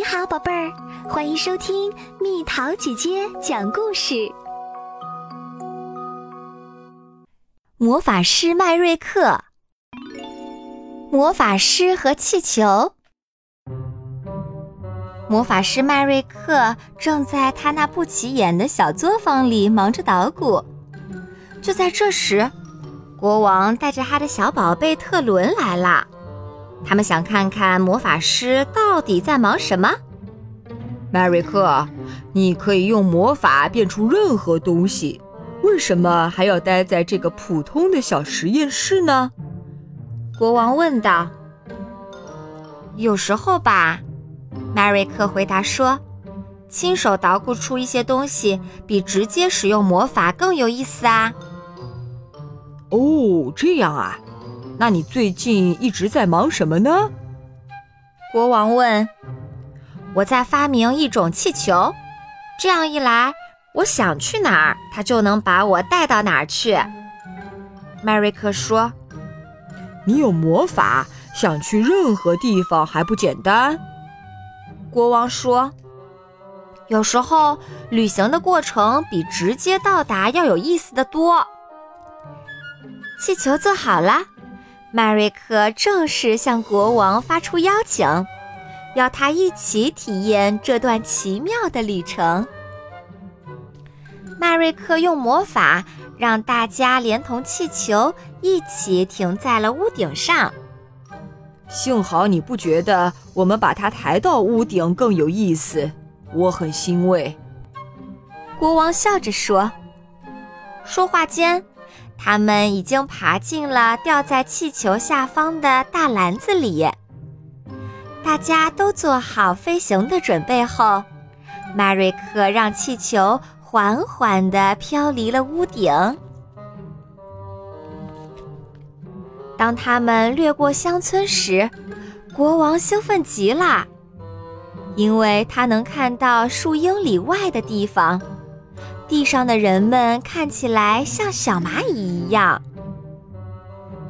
你好，宝贝儿，欢迎收听蜜桃姐姐讲故事。魔法师麦瑞克，魔法师和气球。魔法师麦瑞克正在他那不起眼的小作坊里忙着捣鼓。就在这时，国王带着他的小宝贝特伦来了。他们想看看魔法师到底在忙什么。迈瑞克，你可以用魔法变出任何东西，为什么还要待在这个普通的小实验室呢？国王问道。有时候吧，迈瑞克回答说：“亲手捣鼓出一些东西，比直接使用魔法更有意思啊。”哦，这样啊。那你最近一直在忙什么呢？国王问。我在发明一种气球，这样一来，我想去哪儿，它就能把我带到哪儿去。迈瑞克说。你有魔法，想去任何地方还不简单？国王说。有时候，旅行的过程比直接到达要有意思的多。气球做好了。麦瑞克正式向国王发出邀请，要他一起体验这段奇妙的旅程。麦瑞克用魔法让大家连同气球一起停在了屋顶上。幸好你不觉得我们把它抬到屋顶更有意思，我很欣慰。国王笑着说。说话间。他们已经爬进了吊在气球下方的大篮子里。大家都做好飞行的准备后，迈瑞克让气球缓缓地飘离了屋顶。当他们掠过乡村时，国王兴奋极了，因为他能看到数英里外的地方。地上的人们看起来像小蚂蚁一样。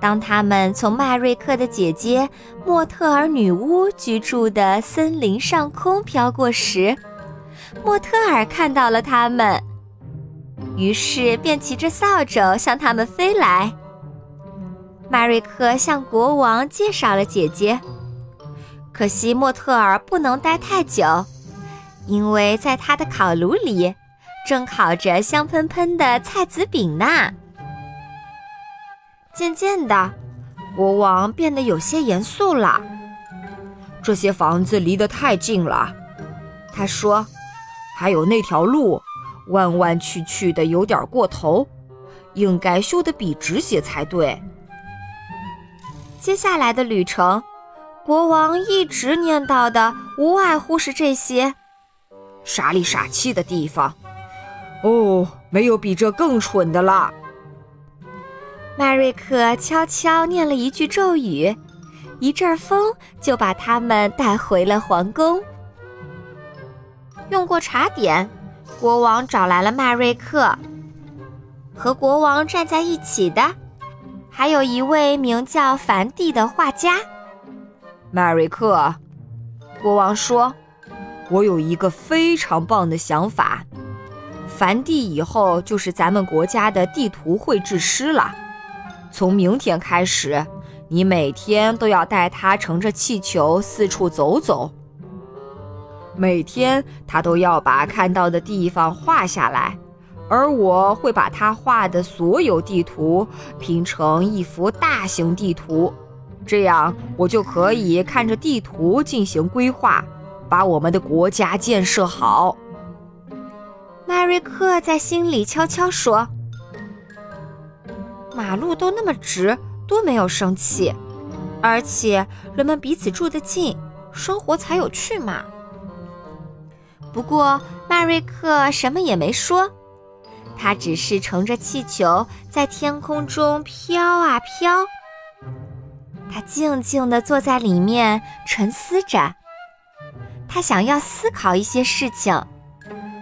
当他们从麦瑞克的姐姐莫特尔女巫居住的森林上空飘过时，莫特尔看到了他们，于是便骑着扫帚向他们飞来。麦瑞克向国王介绍了姐姐，可惜莫特尔不能待太久，因为在他的烤炉里。正烤着香喷喷的菜籽饼呢。渐渐的，国王变得有些严肃了。这些房子离得太近了，他说：“还有那条路，弯弯曲曲的，有点过头，应该修得笔直些才对。”接下来的旅程，国王一直念叨的无外乎是这些傻里傻气的地方。哦，没有比这更蠢的了。麦瑞克悄悄念了一句咒语，一阵风就把他们带回了皇宫。用过茶点，国王找来了麦瑞克。和国王站在一起的，还有一位名叫梵蒂的画家。麦瑞克，国王说：“我有一个非常棒的想法。”梵蒂以后就是咱们国家的地图绘制师了。从明天开始，你每天都要带他乘着气球四处走走。每天他都要把看到的地方画下来，而我会把他画的所有地图拼成一幅大型地图，这样我就可以看着地图进行规划，把我们的国家建设好。麦瑞克在心里悄悄说：“马路都那么直，多没有生气！而且人们彼此住得近，生活才有趣嘛。”不过麦瑞克什么也没说，他只是乘着气球在天空中飘啊飘。他静静地坐在里面沉思着，他想要思考一些事情。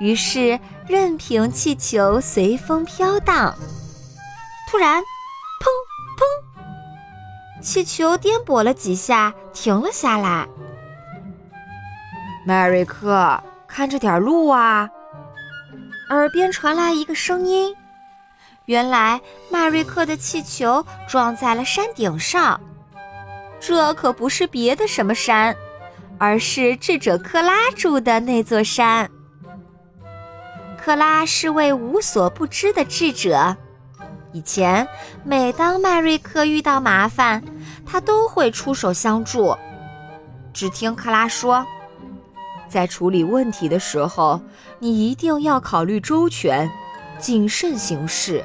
于是，任凭气球随风飘荡。突然，砰砰，气球颠簸了几下，停了下来。迈瑞克，看着点路啊！耳边传来一个声音，原来麦瑞克的气球撞在了山顶上。这可不是别的什么山，而是智者克拉住的那座山。克拉是位无所不知的智者。以前，每当麦瑞克遇到麻烦，他都会出手相助。只听克拉说，在处理问题的时候，你一定要考虑周全，谨慎行事。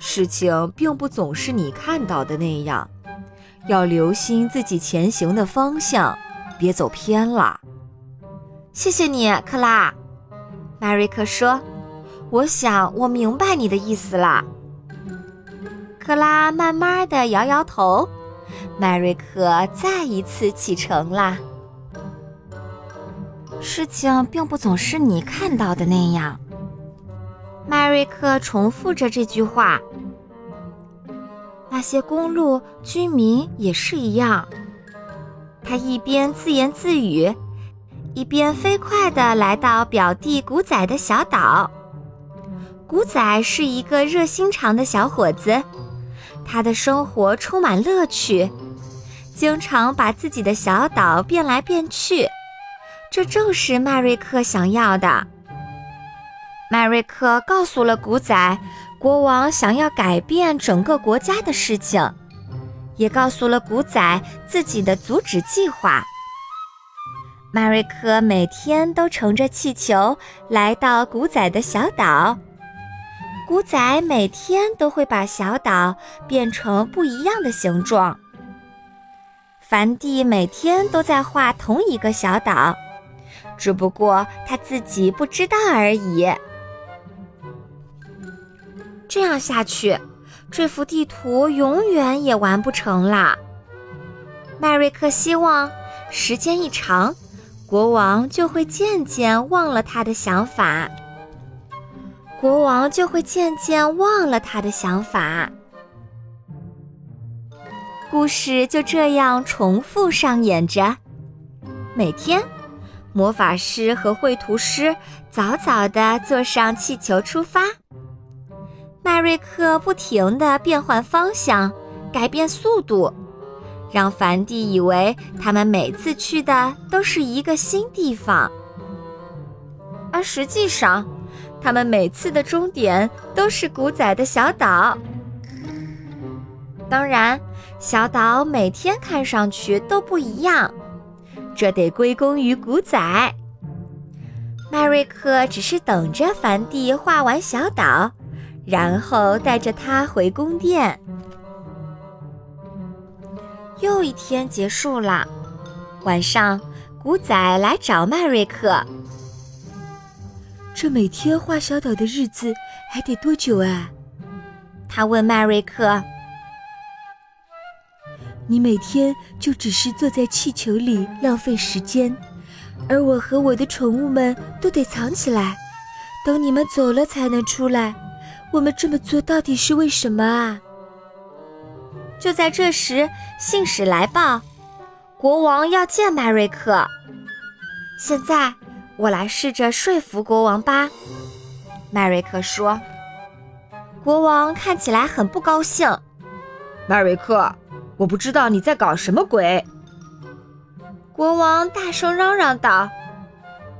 事情并不总是你看到的那样，要留心自己前行的方向，别走偏了。谢谢你，克拉。麦瑞克说：“我想我明白你的意思了。”克拉慢慢的摇摇头，迈瑞克再一次启程啦。事情并不总是你看到的那样。迈瑞克重复着这句话。那些公路居民也是一样。他一边自言自语，一边飞快地来到表弟古仔的小岛。古仔是一个热心肠的小伙子。他的生活充满乐趣，经常把自己的小岛变来变去，这正是麦瑞克想要的。麦瑞克告诉了古仔国王想要改变整个国家的事情，也告诉了古仔自己的阻止计划。麦瑞克每天都乘着气球来到古仔的小岛。古仔每天都会把小岛变成不一样的形状。凡蒂每天都在画同一个小岛，只不过他自己不知道而已。这样下去，这幅地图永远也完不成了。麦瑞克希望，时间一长，国王就会渐渐忘了他的想法。国王就会渐渐忘了他的想法。故事就这样重复上演着。每天，魔法师和绘图师早早地坐上气球出发。麦瑞克不停地变换方向，改变速度，让凡蒂以为他们每次去的都是一个新地方，而实际上。他们每次的终点都是古仔的小岛。当然，小岛每天看上去都不一样，这得归功于古仔。麦瑞克只是等着梵蒂画完小岛，然后带着他回宫殿。又一天结束了，晚上，古仔来找麦瑞克。这每天画小岛的日子还得多久啊？他问麦瑞克。你每天就只是坐在气球里浪费时间，而我和我的宠物们都得藏起来，等你们走了才能出来。我们这么做到底是为什么啊？就在这时，信使来报，国王要见麦瑞克。现在。我来试着说服国王吧，麦瑞克说。国王看起来很不高兴。麦瑞克，我不知道你在搞什么鬼。国王大声嚷嚷道。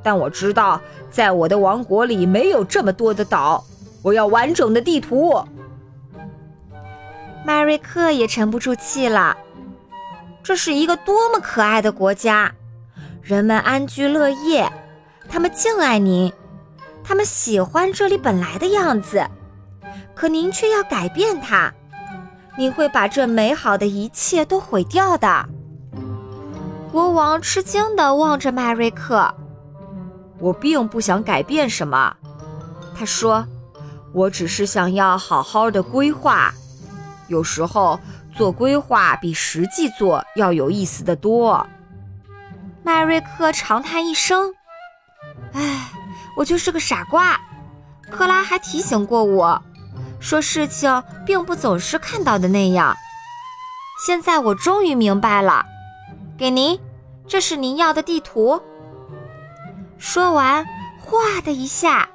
但我知道，在我的王国里没有这么多的岛，我要完整的地图。麦瑞克也沉不住气了。这是一个多么可爱的国家，人们安居乐业。他们敬爱您，他们喜欢这里本来的样子，可您却要改变它，您会把这美好的一切都毁掉的。国王吃惊地望着麦瑞克，我并不想改变什么，他说，我只是想要好好的规划，有时候做规划比实际做要有意思的多。麦瑞克长叹一声。唉，我就是个傻瓜。克拉还提醒过我，说事情并不总是看到的那样。现在我终于明白了，给您，这是您要的地图。说完，哗的一下，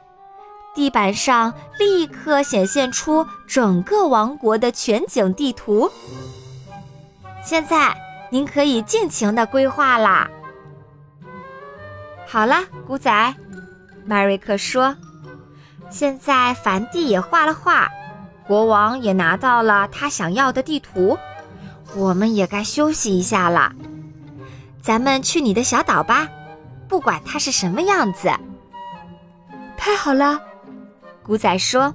地板上立刻显现出整个王国的全景地图。现在您可以尽情的规划啦。好了，古仔，迈瑞克说：“现在梵蒂也画了画，国王也拿到了他想要的地图，我们也该休息一下了。咱们去你的小岛吧，不管它是什么样子。”太好了，古仔说：“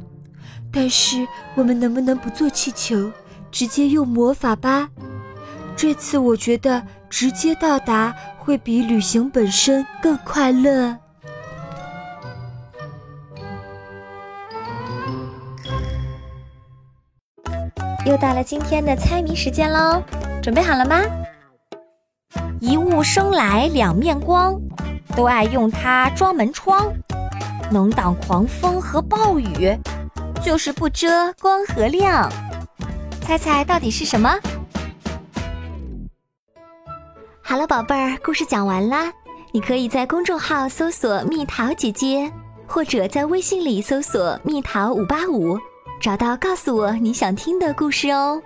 但是我们能不能不做气球，直接用魔法吧？这次我觉得直接到达。”会比旅行本身更快乐。又到了今天的猜谜时间喽，准备好了吗？一物生来两面光，都爱用它装门窗，能挡狂风和暴雨，就是不遮光和亮。猜猜到底是什么？好了，宝贝儿，故事讲完啦。你可以在公众号搜索“蜜桃姐姐”，或者在微信里搜索“蜜桃五八五”，找到告诉我你想听的故事哦。